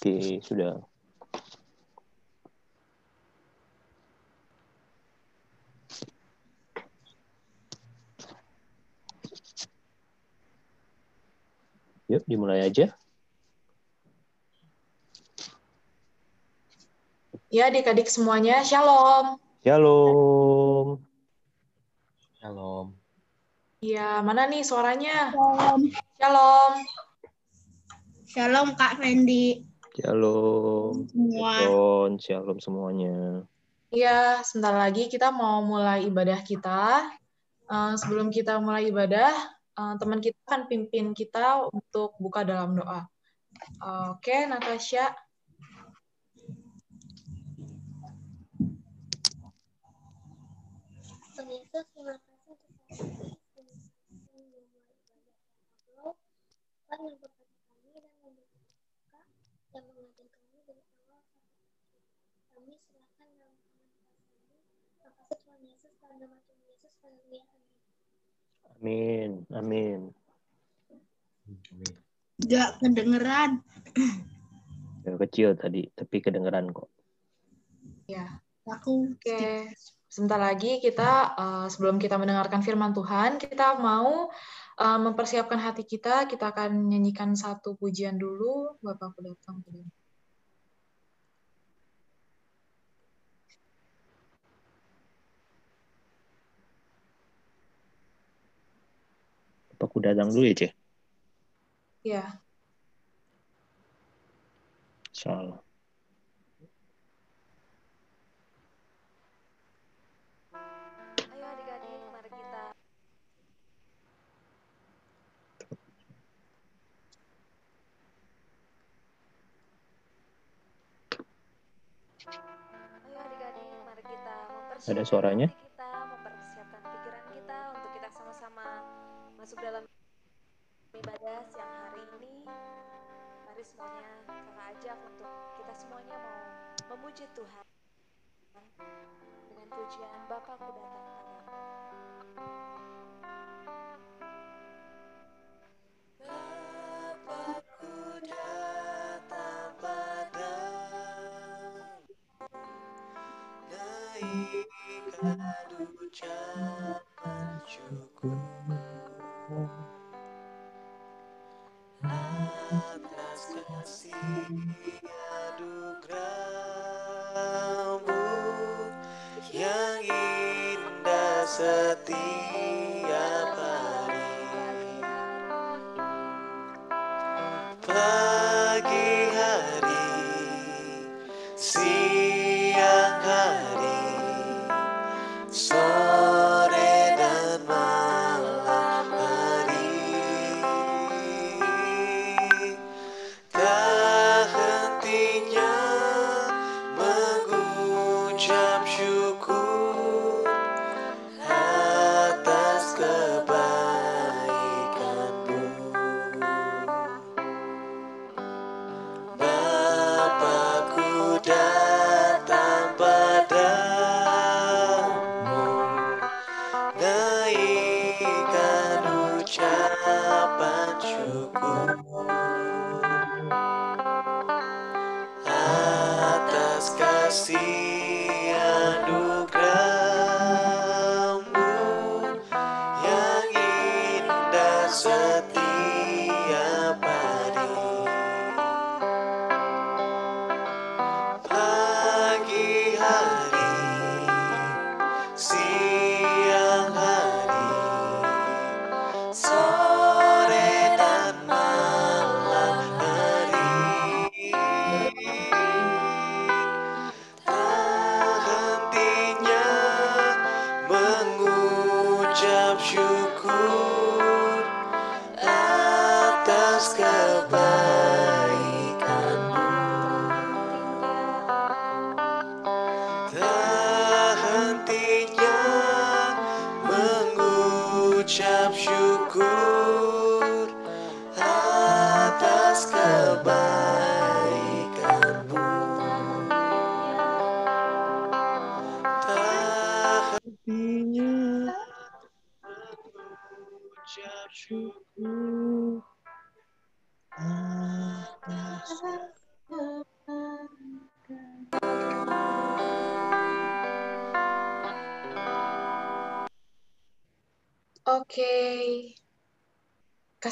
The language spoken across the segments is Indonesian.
Oke, sudah. Yuk, dimulai aja. Ya, adik-adik semuanya, Shalom. Shalom. Shalom. Ya, mana nih suaranya? Shalom. Shalom. Shalom Kak Fendi. Shalom. Semua. Shalom, shalom semuanya. Ya, sebentar lagi kita mau mulai ibadah kita. Eh, sebelum kita mulai ibadah, eh, teman kita akan pimpin kita untuk buka dalam doa. Oke, Natasha. Tuhan Yesus, terima kasih. Tuhan yang berkati kami dan memberi berkah yang mengajar kami dari awal sampai akhir. Kami serahkan dalam tangan kasih. Terima kasih Tuhan Yesus, dalam nama Tuhan Yesus, haleluya, amin. Amin. Amin. Amin. Gak kedengeran. Ya, kecil tadi, tapi kedengeran kok. Ya, Aku oke. Sebentar lagi kita, eh, sebelum kita mendengarkan firman Tuhan, kita mau eh, mempersiapkan hati kita. Kita akan nyanyikan satu pujian dulu. Bapakku datang padamu. Aku datang dulu ya, Ceh? Ya, Salah. Ayo adik-adik, ibadah siang hari ini. Mari semuanya kakak ajak untuk kita semuanya mau memuji Tuhan dengan pujian Bapakku datang datang padamu Naikkan ucapan syukur Yang indah setiap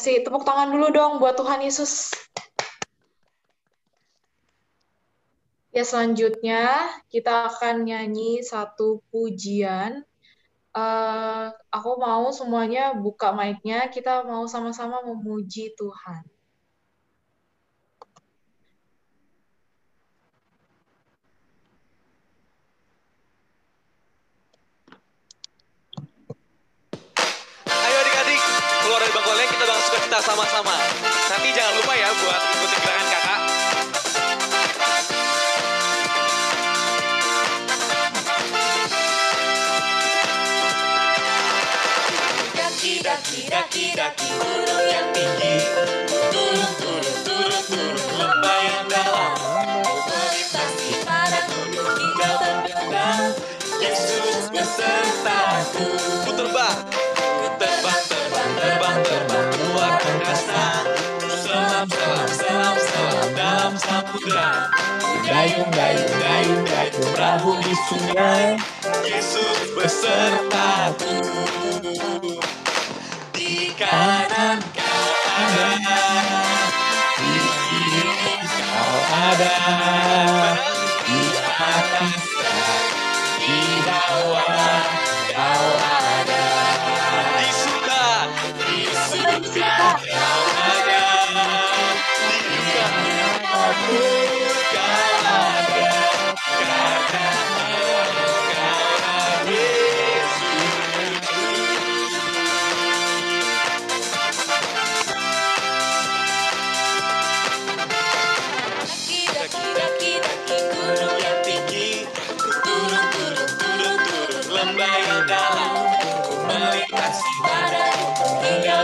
Kasih tepuk tangan dulu dong buat Tuhan Yesus. Ya, selanjutnya kita akan nyanyi satu pujian. Eh, aku mau semuanya buka mic-nya, kita mau sama-sama memuji Tuhan. Ayo adik-adik, keluar dari bangku kita suka kita sama-sama. Nanti jangan lupa ya buat ikutin gerakan kakak. Daki daki daki daki gunung yang tinggi Turun turun turun turun lembah yang dalam Melintasi pada gunung hingga terbenam Yesus besertaku Ku terbang angkasa Selam selam selam selam dalam samudra Dayung dayung dayung dayung perahu di sungai. Yesus besertaku di kanan kau ada di kiri kau ada. Di atas di bawah hingga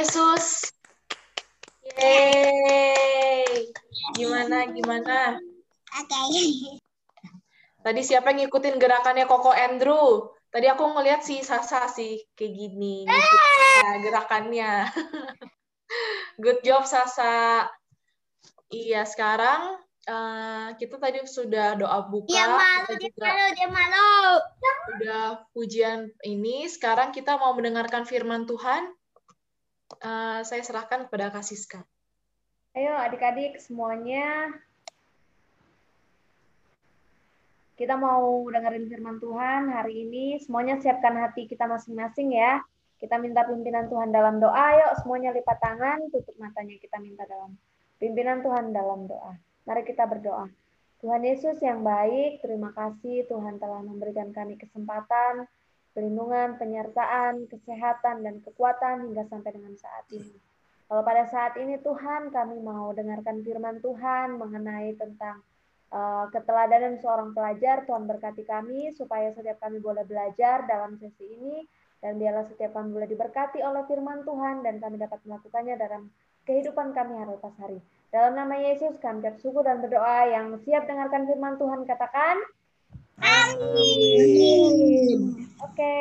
Yesus. Yeay. Gimana, gimana? Oke. Tadi siapa yang ngikutin gerakannya Koko Andrew? Tadi aku ngeliat si Sasa sih kayak gini ngikutin gerakannya. Good job Sasa. Iya, sekarang eh, kita tadi sudah doa buka, Dia malu, dia malu, dia malu. udah pujian ini. Sekarang kita mau mendengarkan firman Tuhan. Eh, saya serahkan kepada Kasiska. Ayo adik-adik semuanya. Kita mau dengerin firman Tuhan hari ini. Semuanya siapkan hati kita masing-masing ya. Kita minta pimpinan Tuhan dalam doa. Yuk semuanya lipat tangan, tutup matanya kita minta dalam pimpinan Tuhan dalam doa. Mari kita berdoa. Tuhan Yesus yang baik, terima kasih Tuhan telah memberikan kami kesempatan, perlindungan, penyertaan, kesehatan, dan kekuatan hingga sampai dengan saat ini. Kalau pada saat ini Tuhan kami mau dengarkan firman Tuhan mengenai tentang uh, keteladanan seorang pelajar, Tuhan berkati kami supaya setiap kami boleh belajar dalam sesi ini dan biarlah setiap kami boleh diberkati oleh firman Tuhan dan kami dapat melakukannya dalam kehidupan kami hari lepas hari. Dalam nama Yesus kami ucap syukur dan berdoa yang siap dengarkan firman Tuhan katakan Amin. Oke.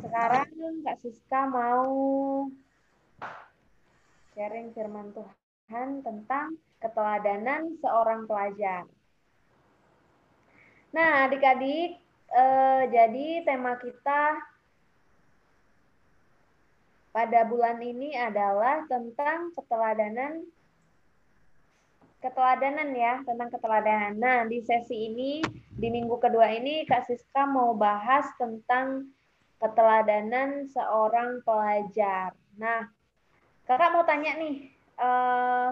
Sekarang Kak Siska mau sharing firman Tuhan tentang keteladanan seorang pelajar. Nah, adik-adik, eh, jadi tema kita pada bulan ini adalah tentang keteladanan keteladanan ya, tentang keteladanan. Nah, di sesi ini, di minggu kedua ini, Kak Siska mau bahas tentang keteladanan seorang pelajar. Nah, kakak mau tanya nih, eh,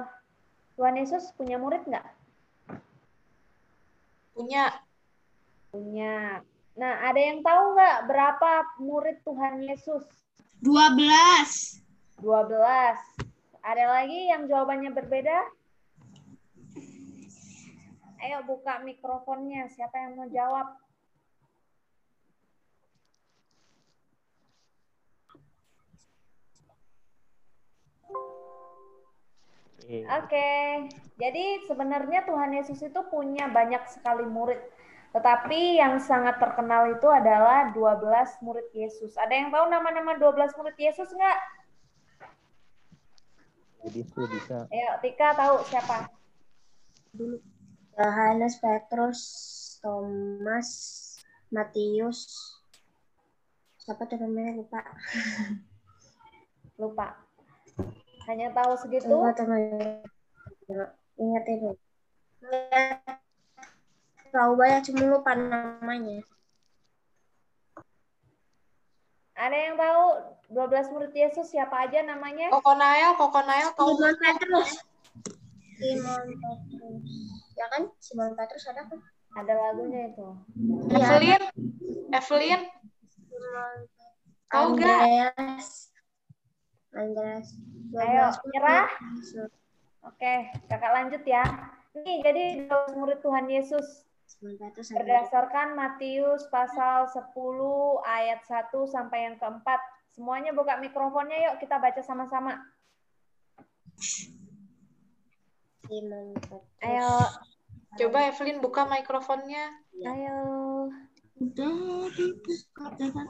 Tuhan Yesus punya murid nggak? Punya Punya. Nah, ada yang tahu nggak berapa murid Tuhan Yesus? 12. 12. Ada lagi yang jawabannya berbeda? Ayo buka mikrofonnya. Siapa yang mau jawab? Eh, Oke. Jadi sebenarnya Tuhan Yesus itu punya banyak sekali murid. Tetapi yang sangat terkenal itu adalah 12 murid Yesus. Ada yang tahu nama-nama 12 murid Yesus nggak? Jadi itu bisa Ayo, Tika tahu siapa? Yohanes, Petrus, Thomas, Matius. Siapa tuh namanya lupa? Lupa. Hanya tahu segitu? Lupa teman. Ingat itu. Ingat. Tahu banyak cuma lupa namanya. Ada yang tahu 12 murid Yesus siapa aja namanya? Kokonael, Kokonael tahu Simon Petrus. Simon Petrus. Ya kan? Simon Petrus ada kan? Ada lagunya itu. Evelyn, Evelyn, Simon tahu nggak? Andreas. Andreas. Ayo, 12 nyerah. Oke, kakak lanjut ya. Nih, jadi 12 murid Tuhan Yesus berdasarkan Matius pasal 10 ayat 1 sampai yang keempat. Semuanya buka mikrofonnya yuk kita baca sama-sama. Simon Petrus. Ayo, Coba Evelyn buka mikrofonnya. ayo. Dibuka jangan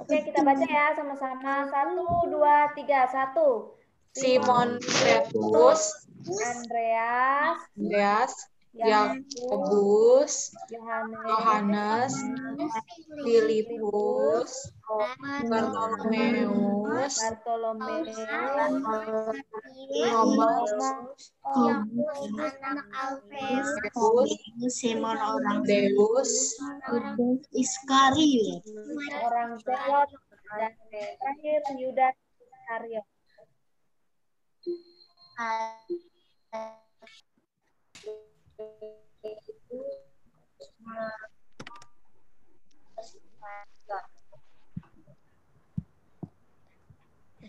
Oke, kita baca ya sama-sama. Satu, dua, tiga. Satu. Simon Petrus, Andreas, Andreas, Yakobus, Yakobus, Yohanes, Yohanes, Filipus, Bartolomeus, Bartolomeus, Thomas, anak Alfeus. Yakobus, Simon orang Deus, Iskariot. orang Zelot, dan terakhir Yudas Iskariot. Ke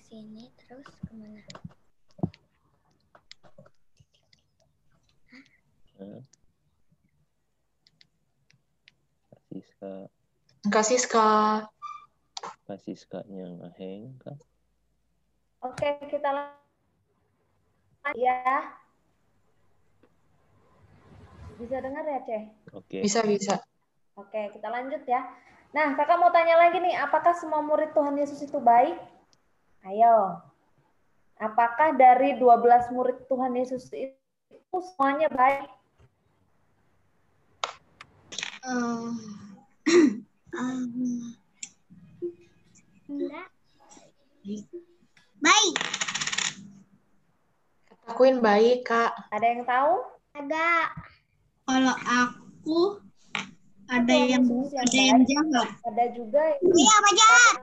sini terus ke mana? eh, Siska, kasih Siska, kasih Siskanya ngaheng kan? Oke, kita lanjut ya. Bisa dengar ya, Ceh? Oke. bisa bisa. Oke, kita lanjut ya. Nah, kakak mau tanya lagi nih, apakah semua murid Tuhan Yesus itu baik? Ayo. Apakah dari 12 murid Tuhan Yesus itu semuanya baik? Enggak. Baik. Akuin baik, Kak. Ada yang tahu? Ada. Kalau aku ada Tuhan yang yang ada yang baik, jahat. ada juga yang Iya, Bajan.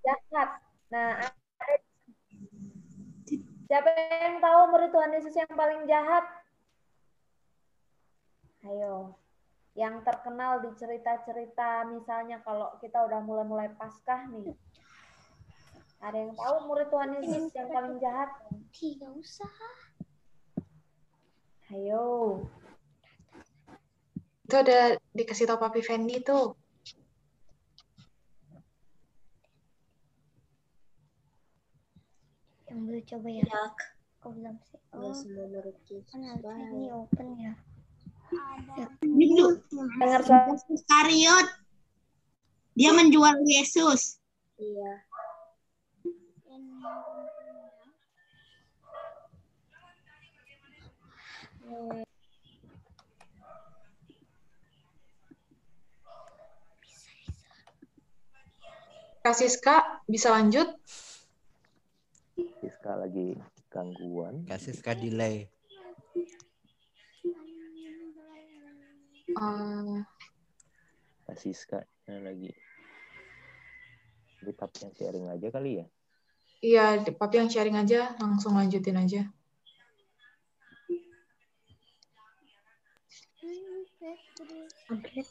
jahat. Nah, ada- siapa yang tahu murid Tuhan Yesus yang paling jahat? Ayo. Yang terkenal di cerita-cerita misalnya kalau kita udah mulai-mulai Paskah nih. Ada yang tahu murid Tuhan Yesus yang paling jahat? Tidak usah. Ayo. Itu ada dikasih tau Papi Fendi tuh. Yang belum coba ya? Oh, belum sih. Oh, semua murid Yesus kan harusnya ini open ya. Gitu. Dengar suara Iskariot. Dia menjual Yesus. Iya. Kak Siska, bisa lanjut? Siska lagi gangguan. Kak Siska delay. Uh, Kak Siska lagi di papi yang sharing aja kali ya? Iya, di yang sharing aja, langsung lanjutin aja. Oke, okay.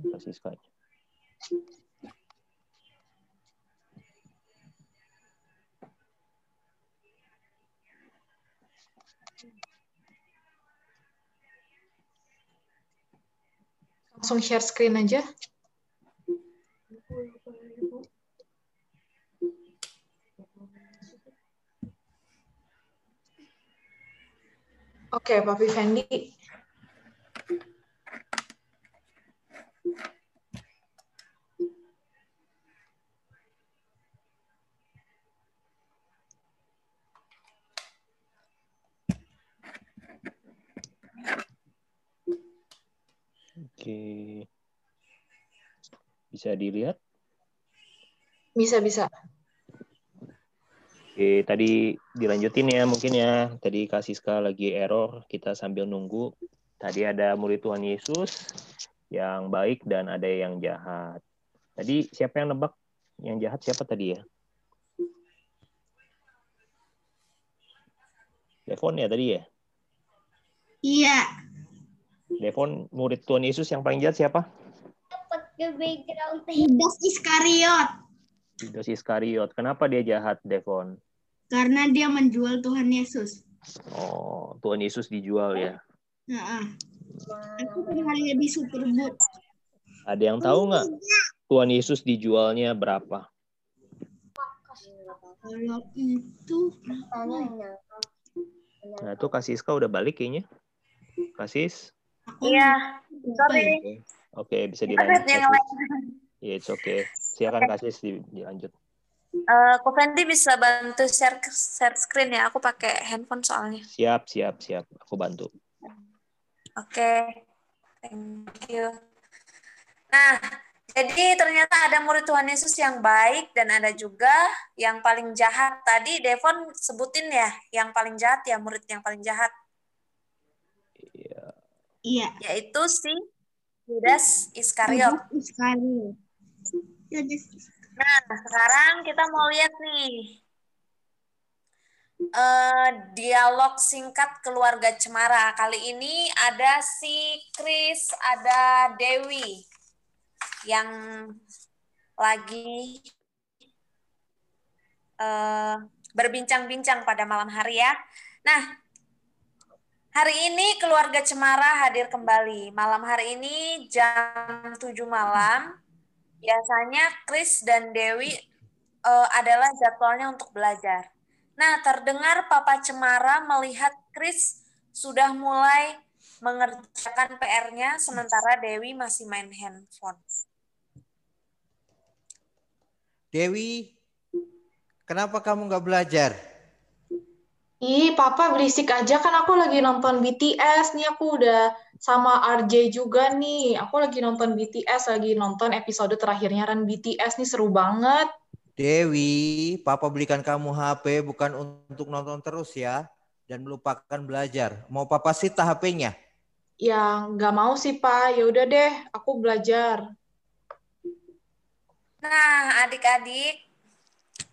Kak Siska. Langsung share screen aja. Oke, Papi Fendi. Oke. Bisa dilihat? Bisa, bisa. Oke, tadi dilanjutin ya mungkin ya. Tadi Kak Siska lagi error, kita sambil nunggu. Tadi ada murid Tuhan Yesus yang baik dan ada yang jahat. Tadi siapa yang nebak yang jahat siapa tadi ya? Devon ya tadi ya? Iya. Devon murid Tuhan Yesus yang paling jahat siapa? Judas Iskariot. Judas Iskariot. Kenapa dia jahat, Devon? Karena dia menjual Tuhan Yesus. Oh, Tuhan Yesus dijual ya. Heeh. Aku pernah lihat di Superbook. Ada yang tahu nggak Tuhan Yesus dijualnya berapa? Kalau itu Nah, itu Kasiska udah balik kayaknya. Kasis? aku Iya, ya. Oke, Oke, bisa dilanjut. Ya, it's okay. Silakan Kasis di- dilanjut. Eh, Ko Fendi bisa bantu share share screen ya. Aku pakai handphone soalnya. Siap, siap, siap. Aku bantu. Oke, thank you. Nah, jadi ternyata ada murid Tuhan Yesus yang baik dan ada juga yang paling jahat. Tadi Devon sebutin ya, yang paling jahat ya murid yang paling jahat, Iya. Iya. yaitu si Judas Iskariot. Nah, sekarang kita mau lihat nih eh dialog singkat keluarga Cemara. Kali ini ada si Chris, ada Dewi yang lagi eh berbincang-bincang pada malam hari ya. Nah, hari ini keluarga Cemara hadir kembali. Malam hari ini jam 7 malam biasanya Chris dan Dewi eh, adalah jadwalnya untuk belajar. Nah, terdengar Papa Cemara melihat Chris sudah mulai mengerjakan PR-nya sementara Dewi masih main handphone. Dewi, kenapa kamu nggak belajar? Ih, Papa berisik aja kan aku lagi nonton BTS nih aku udah sama RJ juga nih. Aku lagi nonton BTS, lagi nonton episode terakhirnya Ran BTS nih seru banget. Dewi, Papa belikan kamu HP bukan untuk nonton terus ya, dan melupakan belajar. Mau Papa sita HP-nya? Ya nggak mau sih Pak, ya udah deh, aku belajar. Nah, adik-adik,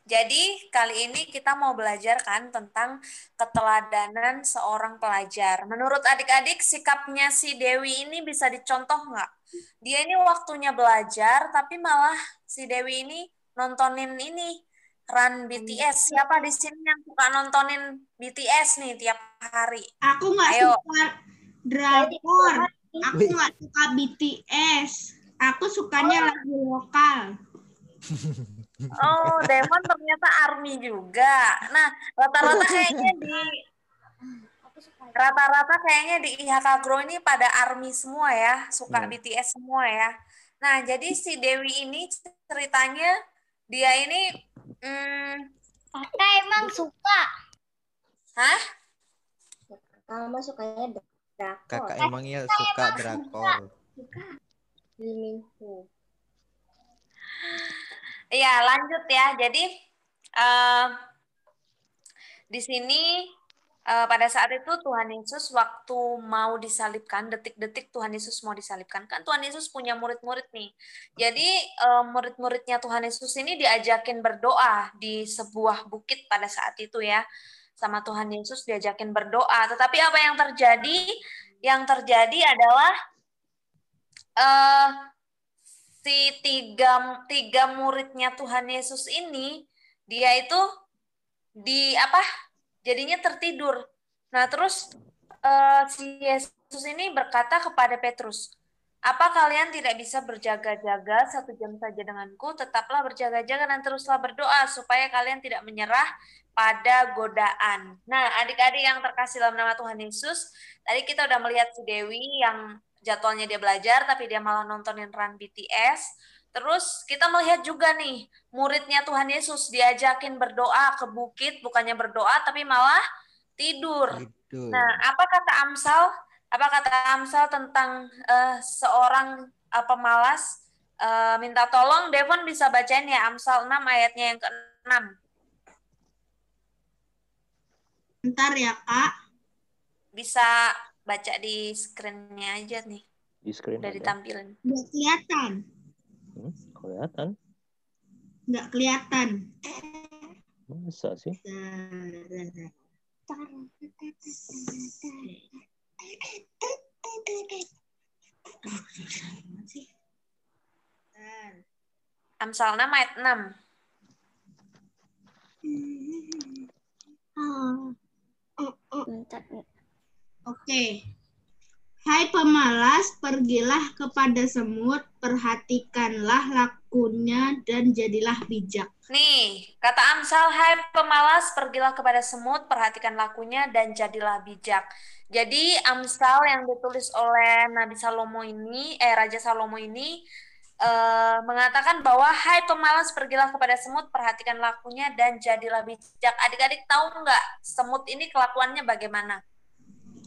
jadi kali ini kita mau belajar kan tentang keteladanan seorang pelajar. Menurut adik-adik, sikapnya si Dewi ini bisa dicontoh nggak? Dia ini waktunya belajar, tapi malah si Dewi ini nontonin ini, Run BTS. Siapa di sini yang suka nontonin BTS nih tiap hari? Aku nggak Ayo. suka drakor. Aku nggak suka BTS. Aku sukanya lagu lokal. Oh, Demon ternyata ARMY juga. Nah, rata-rata kayaknya di rata-rata kayaknya di IHK Grow ini pada ARMY semua ya, suka Hmm. BTS semua ya. Nah, jadi si Dewi ini ceritanya dia ini hmm, Kakak emang suka. hah? Kamu sukanya drakor. Kakak emangnya suka drakor. Liminghu. Iya, lanjut ya. Jadi eh, di sini eh, pada saat itu Tuhan Yesus waktu mau disalibkan, detik-detik Tuhan Yesus mau disalibkan, kan Tuhan Yesus punya murid-murid nih. Jadi eh, murid-muridnya Tuhan Yesus ini diajakin berdoa di sebuah bukit pada saat itu ya. Sama Tuhan Yesus diajakin berdoa. Tetapi apa yang terjadi? Yang terjadi adalah eh si tiga tiga muridnya Tuhan Yesus ini dia itu di apa jadinya tertidur. Nah terus eh, si Yesus ini berkata kepada Petrus apa kalian tidak bisa berjaga-jaga satu jam saja denganku? Tetaplah berjaga-jaga dan teruslah berdoa supaya kalian tidak menyerah pada godaan. Nah adik-adik yang terkasih dalam nama Tuhan Yesus tadi kita udah melihat si Dewi yang jadwalnya dia belajar tapi dia malah nontonin run BTS. Terus kita melihat juga nih muridnya Tuhan Yesus diajakin berdoa ke bukit bukannya berdoa tapi malah tidur. Tidur. Nah, apa kata Amsal? Apa kata Amsal tentang eh, seorang eh, pemalas? Eh, minta tolong Devon bisa bacain ya Amsal 6 ayatnya yang ke-6. Bentar ya, Kak. Bisa baca di screen-nya aja nih. Di screen Udah ada. ditampilin. Nggak kelihatan. Hmm, kelihatan. Nggak kelihatan. Masa sih? Bentar, bentar. Aduh, susah banget sih. Bentar. Amsal 6 ayat 6. Bentar. Oke. Hai pemalas, pergilah kepada semut, perhatikanlah lakunya dan jadilah bijak. Nih, kata Amsal, hai pemalas, pergilah kepada semut, perhatikan lakunya, dan jadilah bijak. Jadi, Amsal yang ditulis oleh Nabi Salomo ini, eh Raja Salomo ini, eh, mengatakan bahwa, hai pemalas, pergilah kepada semut, perhatikan lakunya, dan jadilah bijak. Adik-adik tahu nggak, semut ini kelakuannya bagaimana?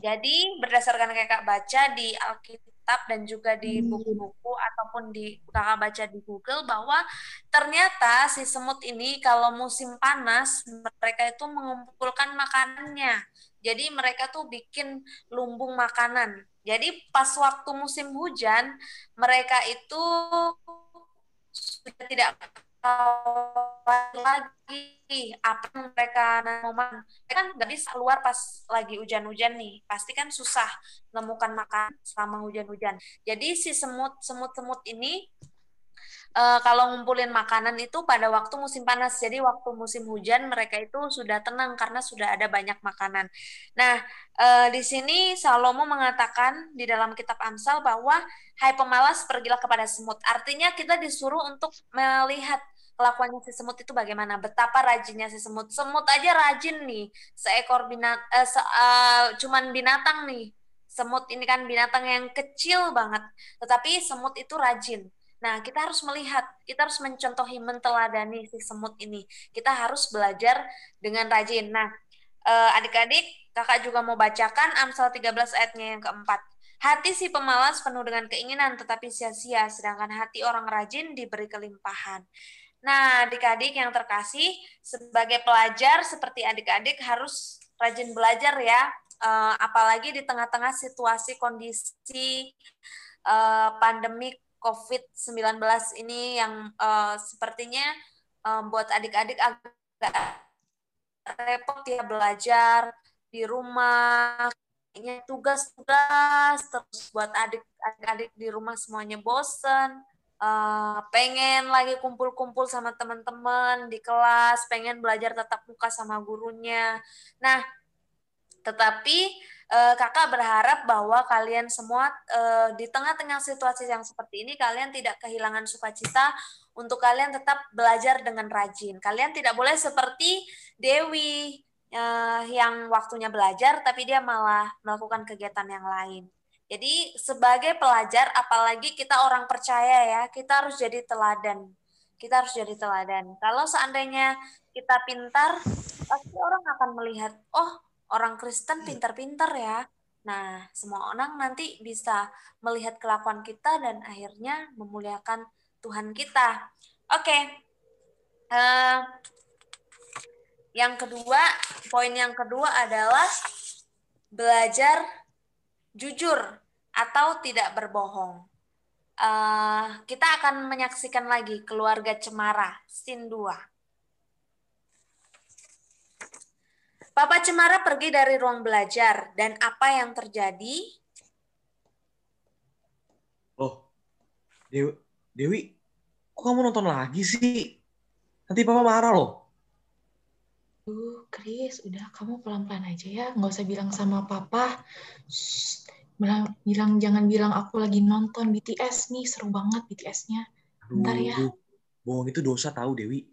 Jadi, berdasarkan kakak baca di Alkitab dan juga di buku-buku ataupun di kakak baca di Google bahwa ternyata si semut ini kalau musim panas mereka itu mengumpulkan makanannya. Jadi mereka tuh bikin lumbung makanan. Jadi pas waktu musim hujan mereka itu sudah tidak lagi apa mereka nanam. Mereka kan nggak bisa keluar pas lagi hujan-hujan nih. Pasti kan susah menemukan makan selama hujan-hujan. Jadi si semut semut-semut ini eh, kalau ngumpulin makanan itu pada waktu musim panas. Jadi waktu musim hujan mereka itu sudah tenang karena sudah ada banyak makanan. Nah, eh, di sini Salomo mengatakan di dalam kitab Amsal bahwa hai pemalas pergilah kepada semut. Artinya kita disuruh untuk melihat kelakuannya si semut itu bagaimana, betapa rajinnya si semut. Semut aja rajin nih, seekor binat, eh, se- eh, cuman binatang nih. Semut ini kan binatang yang kecil banget, tetapi semut itu rajin. Nah, kita harus melihat, kita harus mencontohi, menteladani si semut ini. Kita harus belajar dengan rajin. Nah, eh, adik-adik, kakak juga mau bacakan Amsal 13 ayatnya yang keempat. Hati si pemalas penuh dengan keinginan, tetapi sia-sia, sedangkan hati orang rajin diberi kelimpahan. Nah, adik-adik yang terkasih, sebagai pelajar seperti adik-adik harus rajin belajar ya, Eh, apalagi di tengah-tengah situasi kondisi eh, pandemi COVID-19 ini yang eh, sepertinya buat adik-adik agak repot ya belajar di rumah, tugas-tugas terus buat adik-adik di rumah semuanya bosen eh, pengen lagi kumpul-kumpul sama teman-teman di kelas, pengen belajar tatap muka sama gurunya. Nah, tetapi eh, kakak berharap bahwa kalian semua eh, di tengah-tengah situasi yang seperti ini kalian tidak kehilangan sukacita untuk kalian tetap belajar dengan rajin. Kalian tidak boleh seperti Dewi eh, yang waktunya belajar tapi dia malah melakukan kegiatan yang lain. Jadi sebagai pelajar apalagi kita orang percaya ya, kita harus jadi teladan. Kita harus jadi teladan. Kalau seandainya kita pintar, pasti orang akan melihat, oh orang Kristen pintar-pintar ya. Nah, semua orang nanti bisa melihat kelakuan kita dan akhirnya memuliakan Tuhan kita. Oke, Eh, Yang kedua, poin yang kedua adalah belajar jujur atau tidak berbohong. Eh, kita akan menyaksikan lagi keluarga Cemara, scene 2. Papa Cemara pergi dari ruang belajar dan apa yang terjadi? Oh, Dewi, Dewi, kok kamu nonton lagi sih? Nanti papa marah loh. Duh, Chris, udah kamu pelan-pelan aja ya. Nggak usah bilang sama papa. Shh, bilang, bilang jangan bilang aku lagi nonton BTS nih. Seru banget BTS-nya. Bentar ya. Aduh, bohong itu dosa tahu Dewi.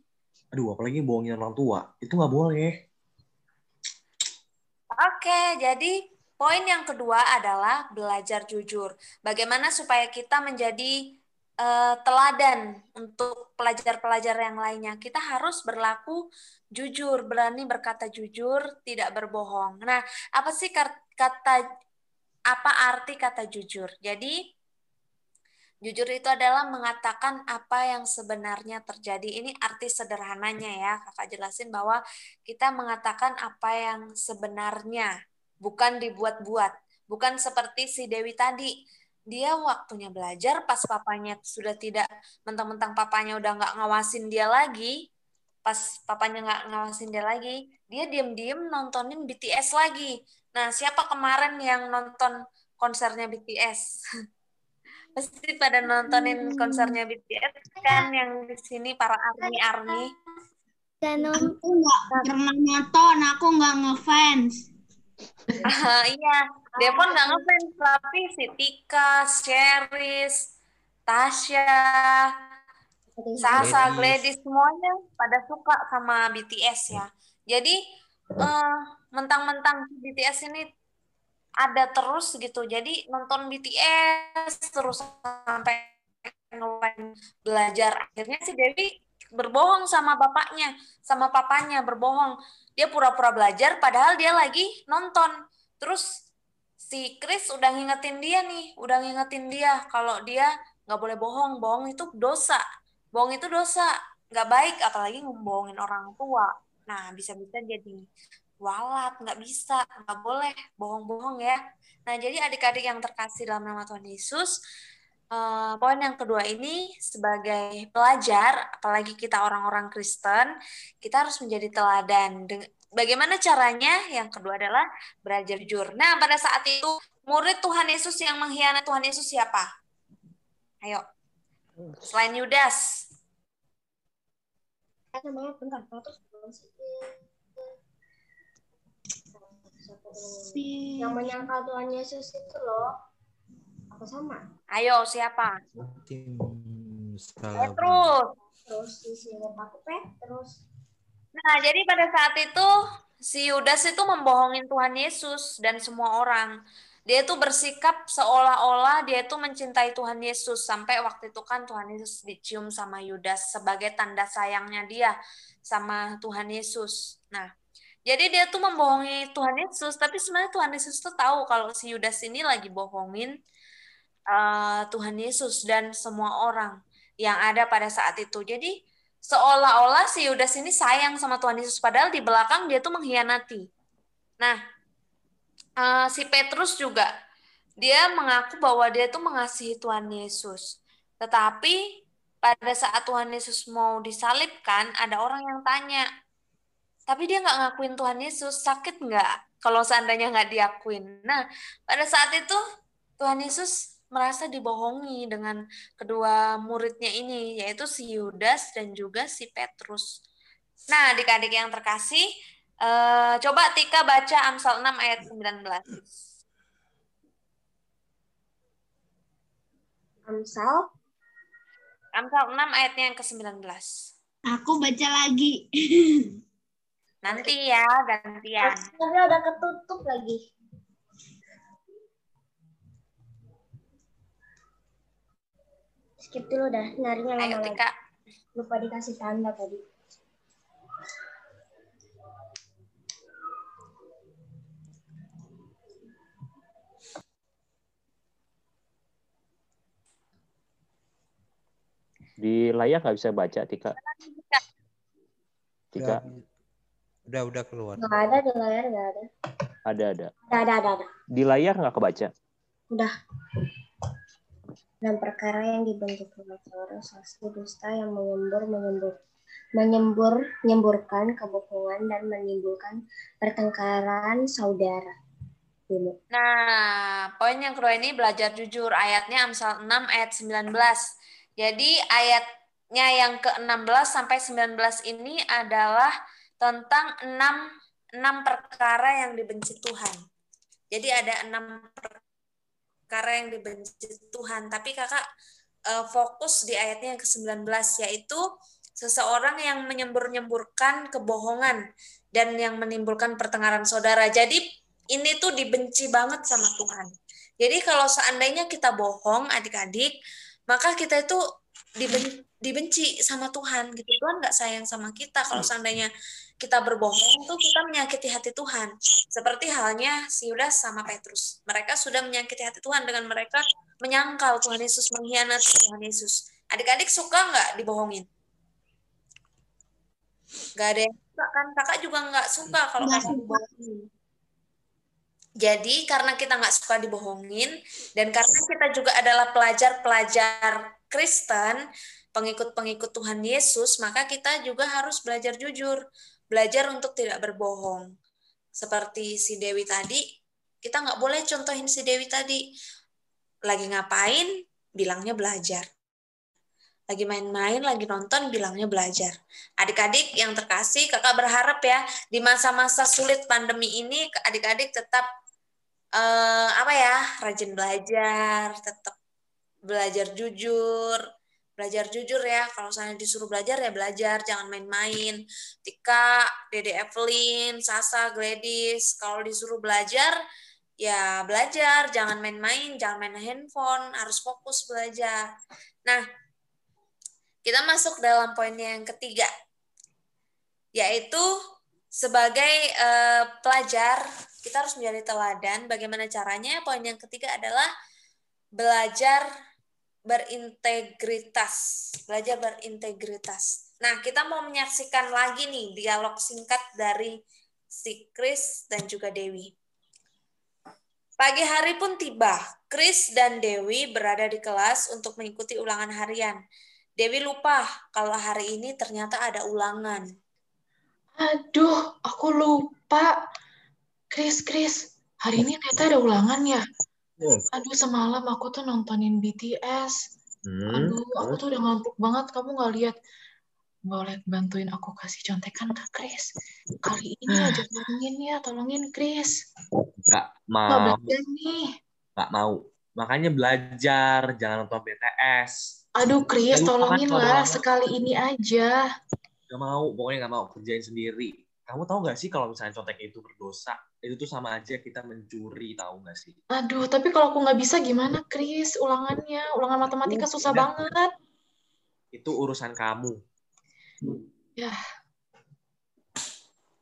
Aduh, apalagi bohongin orang tua. Itu nggak boleh. Oke, jadi poin yang kedua adalah belajar jujur. Bagaimana supaya kita menjadi eh, teladan untuk pelajar-pelajar yang lainnya. Kita harus berlaku jujur, berani berkata jujur, tidak berbohong. Nah, apa sih kar- kata apa arti kata jujur? Jadi Jujur itu adalah mengatakan apa yang sebenarnya terjadi. Ini arti sederhananya ya, kakak jelasin bahwa kita mengatakan apa yang sebenarnya, bukan dibuat-buat. Bukan seperti si Dewi tadi, dia waktunya belajar pas papanya sudah tidak, mentang-mentang papanya udah nggak ngawasin dia lagi, pas papanya nggak ngawasin dia lagi, dia diem-diem nontonin BTS lagi. Nah, siapa kemarin yang nonton konsernya BTS? pasti pada nontonin konsernya BTS kan yang di sini para army army Aku nggak pernah nonton, aku nggak ngefans. Ah, iya dia pun nggak ngefans tapi si Tika, Sheris, Tasya, Sasa, Gladys semuanya pada suka sama BTS ya. Jadi eh, mentang-mentang BTS ini ada terus gitu. Jadi nonton BTS terus sampai belajar. Akhirnya si Dewi berbohong sama bapaknya, sama papanya berbohong. Dia pura-pura belajar padahal dia lagi nonton. Terus si Chris udah ngingetin dia nih, udah ngingetin dia kalau dia nggak boleh bohong. Bohong itu dosa. Bohong itu dosa. Nggak baik, apalagi ngebohongin orang tua. Nah, bisa-bisa jadi walat, nggak bisa, nggak boleh bohong-bohong ya. Nah, jadi adik-adik yang terkasih dalam nama Tuhan Yesus, eh, poin yang kedua ini sebagai pelajar, apalagi kita orang-orang Kristen, kita harus menjadi teladan. Bagaimana caranya? Yang kedua adalah belajar jujur. Nah, pada saat itu murid Tuhan Yesus yang mengkhianati Tuhan Yesus siapa? Ayo. Selain Yudas. bentar terus Si yang menyangkal Tuhan Yesus itu loh apa sama Ayo, siapa? Tim Petrus. skala terus si Simon aku Petrus Nah, jadi pada saat itu si Yudas itu membohongin Tuhan Yesus dan semua orang. Dia itu bersikap seolah-olah dia itu mencintai Tuhan Yesus sampai waktu itu kan Tuhan Yesus dicium sama Yudas sebagai tanda sayangnya dia sama Tuhan Yesus. Nah, jadi dia tuh membohongi Tuhan Yesus, tapi sebenarnya Tuhan Yesus tuh tahu kalau si Yudas ini lagi bohongin eh, Tuhan Yesus dan semua orang yang ada pada saat itu. Jadi seolah-olah si Yudas ini sayang sama Tuhan Yesus, padahal di belakang dia tuh mengkhianati. Nah, eh, si Petrus juga dia mengaku bahwa dia tuh mengasihi Tuhan Yesus. Tetapi pada saat Tuhan Yesus mau disalibkan, ada orang yang tanya, tapi dia nggak ngakuin Tuhan Yesus, sakit nggak kalau seandainya nggak diakuin? Nah, pada saat itu Tuhan Yesus merasa dibohongi dengan kedua muridnya ini, yaitu si Yudas dan juga si Petrus. Nah, adik-adik yang terkasih, eh, coba Tika baca Amsal 6 ayat 19. Amsal Amsal 6 ayatnya yang ke-19. aku baca lagi. Nanti ya, gantian. tapi udah ketutup lagi skip dulu dah nyarinya lama Ayo lagi Tika. lupa dikasih tanda tadi Di layar nggak bisa baca, Tika. Tika. Udah, udah keluar. Nggak ada di layar, nggak ada. Ada ada. Ada, ada, ada, ada. Di layar nggak kebaca. Udah. Dan perkara yang dibentuk oleh seorang saksi dusta yang menyembur, menyembur, menyembur, menyemburkan kebohongan dan menimbulkan pertengkaran saudara. Dulu. Nah, poin yang kedua ini belajar jujur. Ayatnya Amsal 6 ayat 19. Jadi ayatnya yang ke-16 sampai 19 ini adalah tentang enam, enam perkara yang dibenci Tuhan. Jadi ada enam perkara yang dibenci Tuhan. Tapi kakak eh, fokus di ayatnya yang ke-19 yaitu seseorang yang menyembur-nyemburkan kebohongan dan yang menimbulkan pertengkaran saudara. Jadi ini tuh dibenci banget sama Tuhan. Jadi kalau seandainya kita bohong adik-adik, maka kita itu diben- dibenci sama Tuhan gitu. Tuhan nggak sayang sama kita kalau seandainya kita berbohong tuh kita menyakiti hati Tuhan. Seperti halnya si Yudas sama Petrus. Mereka sudah menyakiti hati Tuhan dengan mereka menyangkal Tuhan Yesus, mengkhianati Tuhan Yesus. Adik-adik suka nggak dibohongin? Gak ada yang suka kan? Kakak juga nggak suka kalau Nggak kakak dibohongin. Jadi karena kita nggak suka dibohongin dan karena kita juga adalah pelajar-pelajar Kristen, pengikut-pengikut Tuhan Yesus, maka kita juga harus belajar jujur, belajar untuk tidak berbohong. Seperti si Dewi tadi, kita nggak boleh contohin si Dewi tadi. Lagi ngapain, bilangnya belajar. Lagi main-main, lagi nonton, bilangnya belajar. Adik-adik yang terkasih, kakak berharap ya, di masa-masa sulit pandemi ini, adik-adik tetap eh, apa ya, rajin belajar, tetap belajar jujur, belajar jujur ya. Kalau misalnya disuruh belajar ya belajar, jangan main-main. Tika, Dede Evelyn, Sasa, Gladys, kalau disuruh belajar ya belajar, jangan main-main, jangan main handphone, harus fokus belajar. Nah, kita masuk dalam poin yang ketiga, yaitu sebagai eh, pelajar kita harus menjadi teladan. Bagaimana caranya? Poin yang ketiga adalah belajar berintegritas. Belajar berintegritas. Nah, kita mau menyaksikan lagi nih dialog singkat dari si Chris dan juga Dewi. Pagi hari pun tiba. Chris dan Dewi berada di kelas untuk mengikuti ulangan harian. Dewi lupa kalau hari ini ternyata ada ulangan. Aduh, aku lupa. Chris, Chris, hari ini ternyata ada ulangan ya? Hmm. Aduh, semalam aku tuh nontonin BTS. Hmm. Aduh, aku tuh udah ngantuk banget. Kamu nggak lihat? Boleh bantuin aku kasih contekan ke Chris. Kali ini aja tolongin ya, tolongin Chris. Nggak mau, belajar nih. nggak mau. Makanya belajar, jangan nonton BTS. Aduh, Chris, Ayo, tolongin lah. Sekali ini aja. Gak mau, pokoknya nggak mau kerjain sendiri. Kamu tahu nggak sih kalau misalnya contek itu berdosa, itu tuh sama aja kita mencuri, tahu nggak sih? Aduh, tapi kalau aku nggak bisa gimana, Chris? Ulangannya, ulangan matematika susah Udah. banget. Itu urusan kamu. Ya,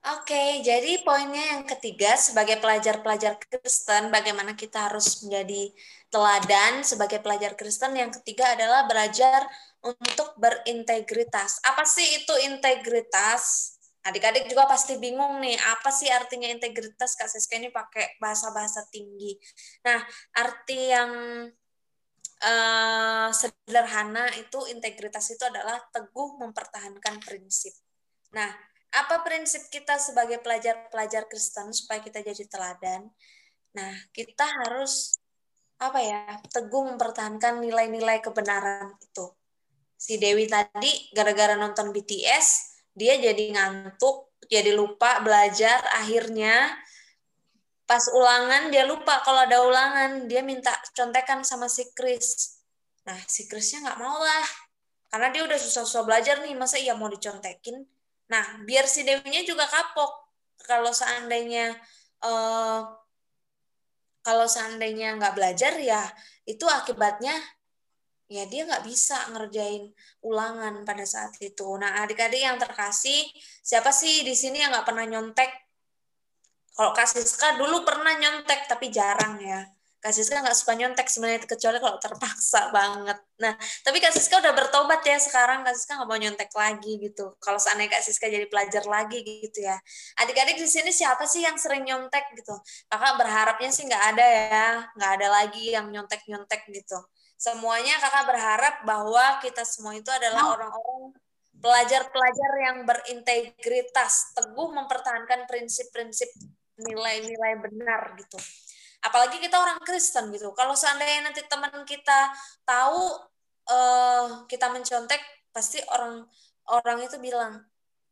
Oke, jadi poinnya yang ketiga sebagai pelajar-pelajar Kristen, bagaimana kita harus menjadi teladan sebagai pelajar Kristen. Yang ketiga adalah belajar untuk berintegritas. Apa sih itu integritas? Adik-adik juga pasti bingung nih, apa sih artinya integritas? Kak Siska ini pakai bahasa-bahasa tinggi. Nah, arti yang eh, sederhana itu integritas itu adalah teguh mempertahankan prinsip. Nah, apa prinsip kita sebagai pelajar-pelajar Kristen supaya kita jadi teladan? Nah, kita harus apa ya teguh mempertahankan nilai-nilai kebenaran itu. Si Dewi tadi gara-gara nonton BTS dia jadi ngantuk, jadi lupa belajar, akhirnya pas ulangan dia lupa kalau ada ulangan, dia minta contekan sama si Chris. Nah, si Chrisnya nggak mau lah, karena dia udah susah-susah belajar nih, masa iya mau dicontekin? Nah, biar si Dewinya juga kapok. Kalau seandainya eh, kalau seandainya nggak belajar ya itu akibatnya ya dia nggak bisa ngerjain ulangan pada saat itu. Nah, adik-adik yang terkasih, siapa sih di sini yang nggak pernah nyontek? Kalau Kak Siska dulu pernah nyontek, tapi jarang ya. Kak Siska nggak suka nyontek sebenarnya kecuali kalau terpaksa banget. Nah, tapi Kak Siska udah bertobat ya sekarang Kak Siska nggak mau nyontek lagi gitu. Kalau seandainya Kak Siska jadi pelajar lagi gitu ya. Adik-adik di sini siapa sih yang sering nyontek gitu? Kakak berharapnya sih nggak ada ya, nggak ada lagi yang nyontek-nyontek gitu. Semuanya kakak berharap bahwa kita semua itu adalah orang-orang pelajar-pelajar yang berintegritas, teguh mempertahankan prinsip-prinsip nilai-nilai benar gitu. Apalagi kita orang Kristen gitu. Kalau seandainya nanti teman kita tahu uh, kita mencontek pasti orang orang itu bilang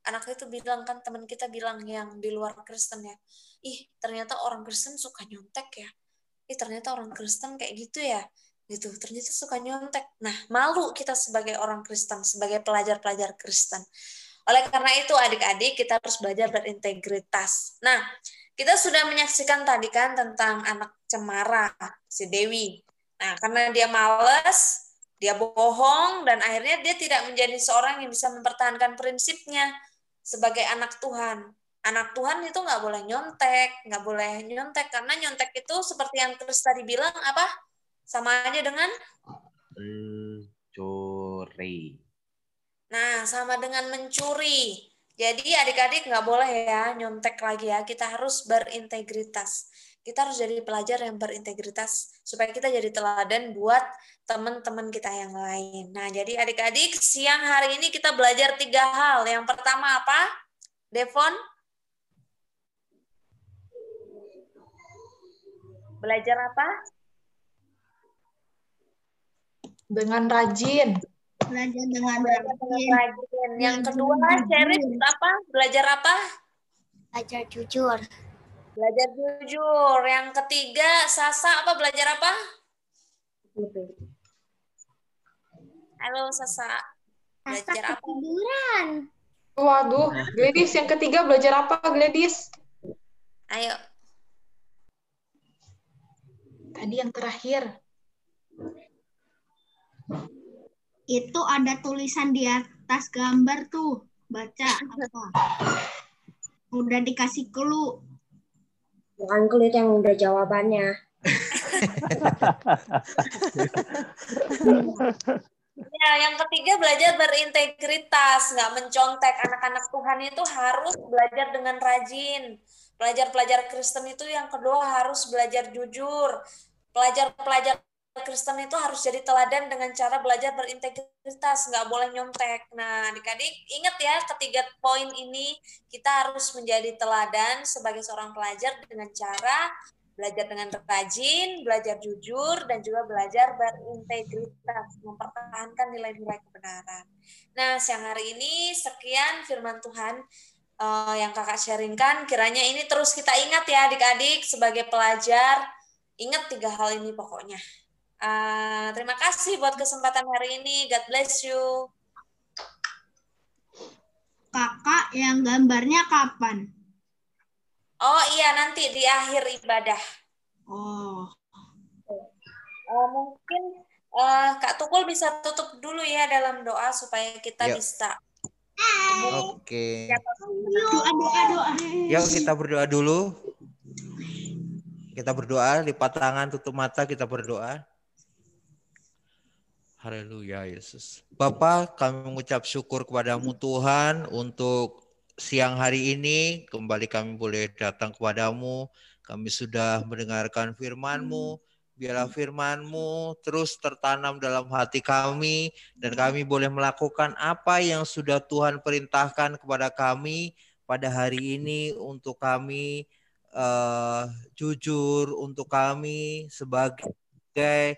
anak itu bilang kan teman kita bilang yang di luar Kristen ya ih ternyata orang Kristen suka nyontek ya. Ih ternyata orang Kristen kayak gitu ya gitu ternyata suka nyontek nah malu kita sebagai orang Kristen sebagai pelajar-pelajar Kristen oleh karena itu adik-adik kita harus belajar berintegritas nah kita sudah menyaksikan tadi kan tentang anak cemara, si Dewi. Nah, karena dia males, dia bohong, dan akhirnya dia tidak menjadi seorang yang bisa mempertahankan prinsipnya sebagai anak Tuhan. Anak Tuhan itu nggak boleh nyontek, nggak boleh nyontek, karena nyontek itu seperti yang tadi bilang, apa? Sama aja dengan? Mencuri. Nah, sama dengan mencuri. Jadi adik-adik nggak boleh ya nyontek lagi ya. Kita harus berintegritas. Kita harus jadi pelajar yang berintegritas supaya kita jadi teladan buat teman-teman kita yang lain. Nah, jadi adik-adik siang hari ini kita belajar tiga hal. Yang pertama apa? Devon? Belajar apa? Dengan rajin. Belajar dengan Belajar dengan rajin. Yang kedua, Sherif apa? Belajar apa? Belajar jujur. Belajar jujur. Yang ketiga, Sasa apa? Belajar apa? Halo Sasa. Belajar apa? Tiduran. Waduh, Gladys yang ketiga belajar apa, Gladys? Ayo. Tadi yang terakhir. Itu ada tulisan di atas gambar tuh. Baca apa? Udah dikasih clue. Bukan kulit yang udah jawabannya. Ya, yang ketiga belajar berintegritas, nggak mencontek. Anak-anak Tuhan itu harus belajar dengan rajin. Pelajar-pelajar Kristen itu yang kedua harus belajar jujur. Pelajar-pelajar Kristen itu harus jadi teladan dengan cara belajar berintegritas, nggak boleh nyontek. Nah, adik-adik ingat ya ketiga poin ini kita harus menjadi teladan sebagai seorang pelajar dengan cara belajar dengan rajin, belajar jujur, dan juga belajar berintegritas, mempertahankan nilai-nilai kebenaran. Nah, siang hari ini sekian firman Tuhan uh, yang kakak sharingkan. Kiranya ini terus kita ingat ya adik-adik sebagai pelajar. Ingat tiga hal ini pokoknya. Uh, terima kasih buat kesempatan hari ini. God bless you. Kakak yang gambarnya kapan? Oh iya nanti di akhir ibadah. Oh. Uh, mungkin uh, Kak Tukul bisa tutup dulu ya dalam doa supaya kita Yuk. bisa. Oke. Doa, doa, doa. Yuk kita berdoa dulu. Kita berdoa, lipat tangan, tutup mata, kita berdoa. Haleluya Yesus. Bapak, kami mengucap syukur kepadamu Tuhan untuk siang hari ini. Kembali kami boleh datang kepadamu. Kami sudah mendengarkan firman-Mu. Biarlah firman-Mu terus tertanam dalam hati kami. Dan kami boleh melakukan apa yang sudah Tuhan perintahkan kepada kami pada hari ini untuk kami eh, jujur, untuk kami sebagai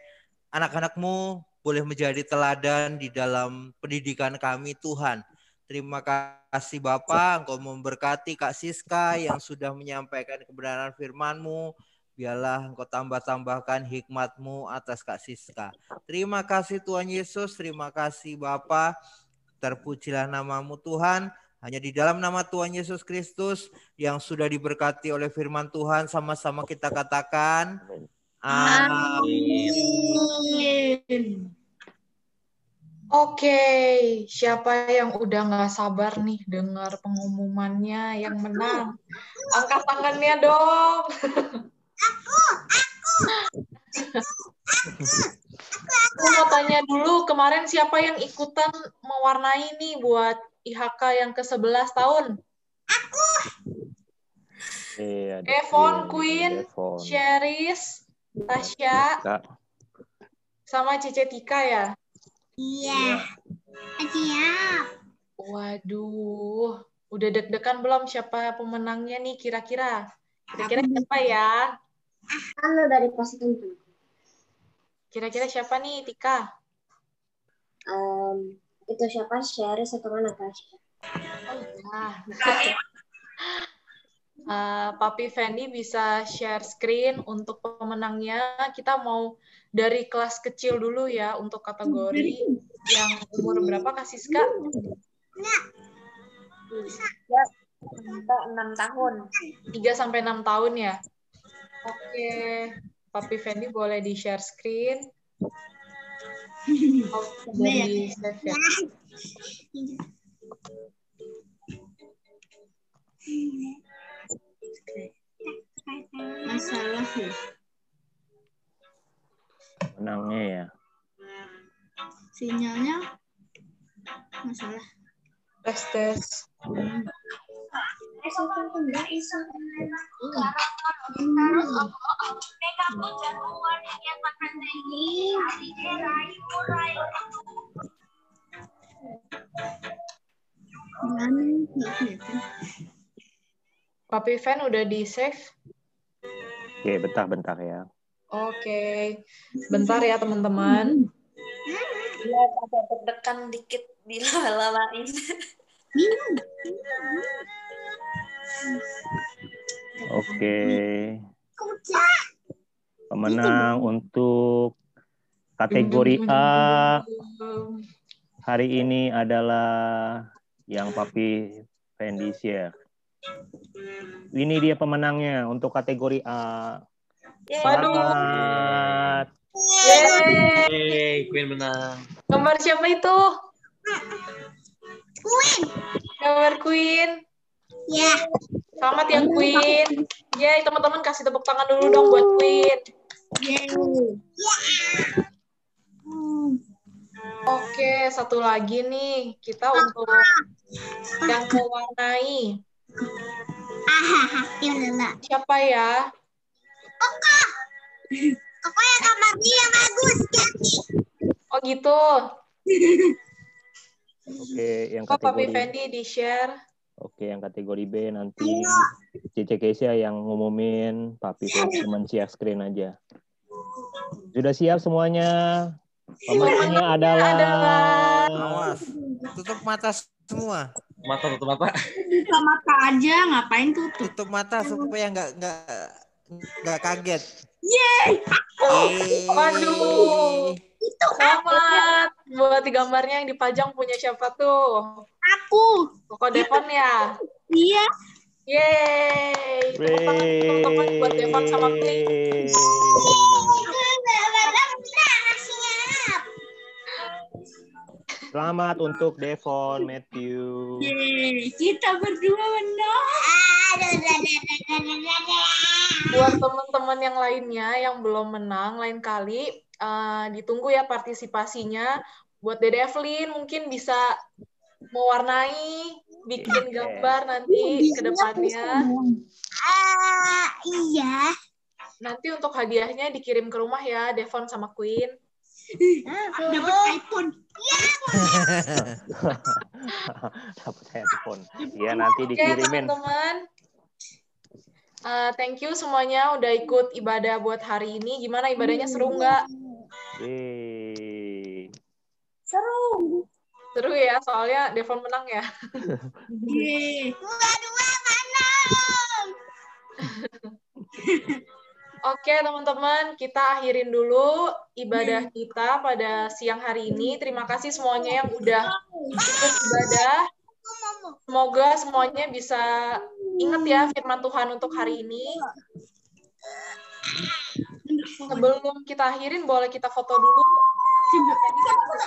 anak-anakmu boleh menjadi teladan di dalam pendidikan kami Tuhan. Terima kasih Bapak, Engkau memberkati Kak Siska yang sudah menyampaikan kebenaran firman-Mu. Biarlah Engkau tambah-tambahkan hikmat-Mu atas Kak Siska. Terima kasih Tuhan Yesus, terima kasih Bapak. Terpujilah namamu Tuhan. Hanya di dalam nama Tuhan Yesus Kristus yang sudah diberkati oleh firman Tuhan sama-sama kita katakan. Amin. Oke, siapa yang udah nggak sabar nih dengar pengumumannya yang menang? Angkat tangannya dong. Aku mau tanya dulu, kemarin siapa yang ikutan mewarnai nih buat IHK yang ke-11 tahun? Iya, ada Evon, Queen, Queen, Devon. Sheris, Tasya, sama Cice Tika ya? Iya. Siap. Waduh, udah deg-degan belum siapa pemenangnya nih kira-kira? Kira-kira siapa ya? Kan udah diposting tuh. Kira-kira siapa nih, Tika? Em, itu siapa? Sherry atau mana Tasya? Nah, Eh, Papi Fendi bisa share screen untuk pemenangnya. Kita mau dari kelas kecil dulu ya untuk kategori yang umur berapa Kak Siska? Kita enam tahun. 3 sampai 6 tahun ya. Oke, Papi Fendi boleh di share screen. Oh, save ya. Masalah sih. menangnya ya. Sinyalnya masalah. Tes tes. Papi Fen udah di save. Oke, bentar-bentar ya. Oke, bentar ya teman-teman. Iya, agak deg-degan dikit dilama-lamain. Oke. Pemenang untuk kategori A hari ini adalah yang Papi Fendi share. Ini dia pemenangnya untuk kategori A. Selamat. Yeay. Yeay, Queen menang. Gambar siapa itu? Queen. Gambar Queen. Ya. Selamat ya Queen. Yeay, teman-teman kasih tepuk tangan dulu dong buat Queen. Yeay. Oke, satu lagi nih. Kita untuk yang mewarnai. Ahaha, ya udah. Siapa ya? Koko. Koko yang kamarnya yang bagus. Ganti. Oh gitu. Oke, yang Kok Papi kategori Fendi di-share? Oke, yang kategori B nanti Cice Kesia yang ngumumin, Papi Fendi cuma share screen aja. Sudah siap semuanya? Pemenangnya adalah Awas. Tutup mata semua. Mata tutup mata. Buka mata aja, ngapain tutup? Tutup mata supaya nggak nggak nggak kaget. Yeay. Eh, Waduh. Selamat. Buat gambarnya yang dipajang punya siapa tuh? Aku. Koko Devon ya? Iya. Yeay. Tangan teman-teman buat Devon sama. Selamat untuk Devon, Matthew. Yeay, kita berdua menang. Buat teman-teman yang lainnya yang belum menang lain kali, eh, ditunggu ya partisipasinya. Buat Dede Evelyn mungkin bisa mewarnai, bikin gambar nanti ke depannya. Ah, iya. Nanti untuk hadiahnya dikirim ke rumah ya, Devon sama Queen. Dapat iPhone. Dapat handphone. Iya, nanti Oke, dikirimin. teman-teman. Eh, thank you semuanya udah ikut ibadah buat hari ini. Gimana ibadahnya seru nggak? Seru. Seru ya, soalnya Devon menang ya. Dua-dua menang. Oke, teman-teman, kita akhirin dulu ibadah kita pada siang hari ini. Terima kasih semuanya yang udah ikut ibadah. Semoga semuanya bisa ingat ya firman Tuhan untuk hari ini. Sebelum kita akhirin, boleh kita foto dulu.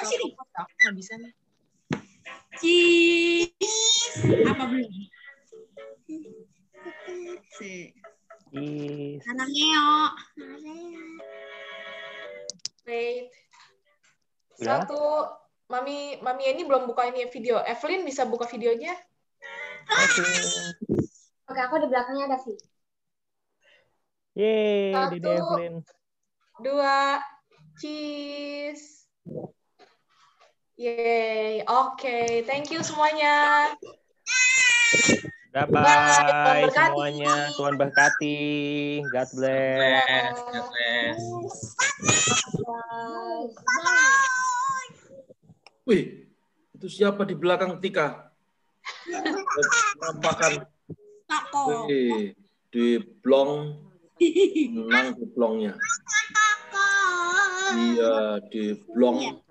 Sini. Aku nggak bisa nih. Cheese. Apa belum? Anaknya yuk. Wait. Ya. Satu, Mami Mami ini belum buka ini video. Evelyn bisa buka videonya? Oke. Oke, aku di belakangnya ada sih. Yeay, Satu. Dede Evelyn. Dua, cheese. Yeay, oke. Thank you semuanya. Tuhan berkati. semuanya. Tuhan berkati. God bless. God bless. Wih, itu siapa di belakang Tika? Nampakan. Wih, di blong, menang di blongnya. Iya, di blong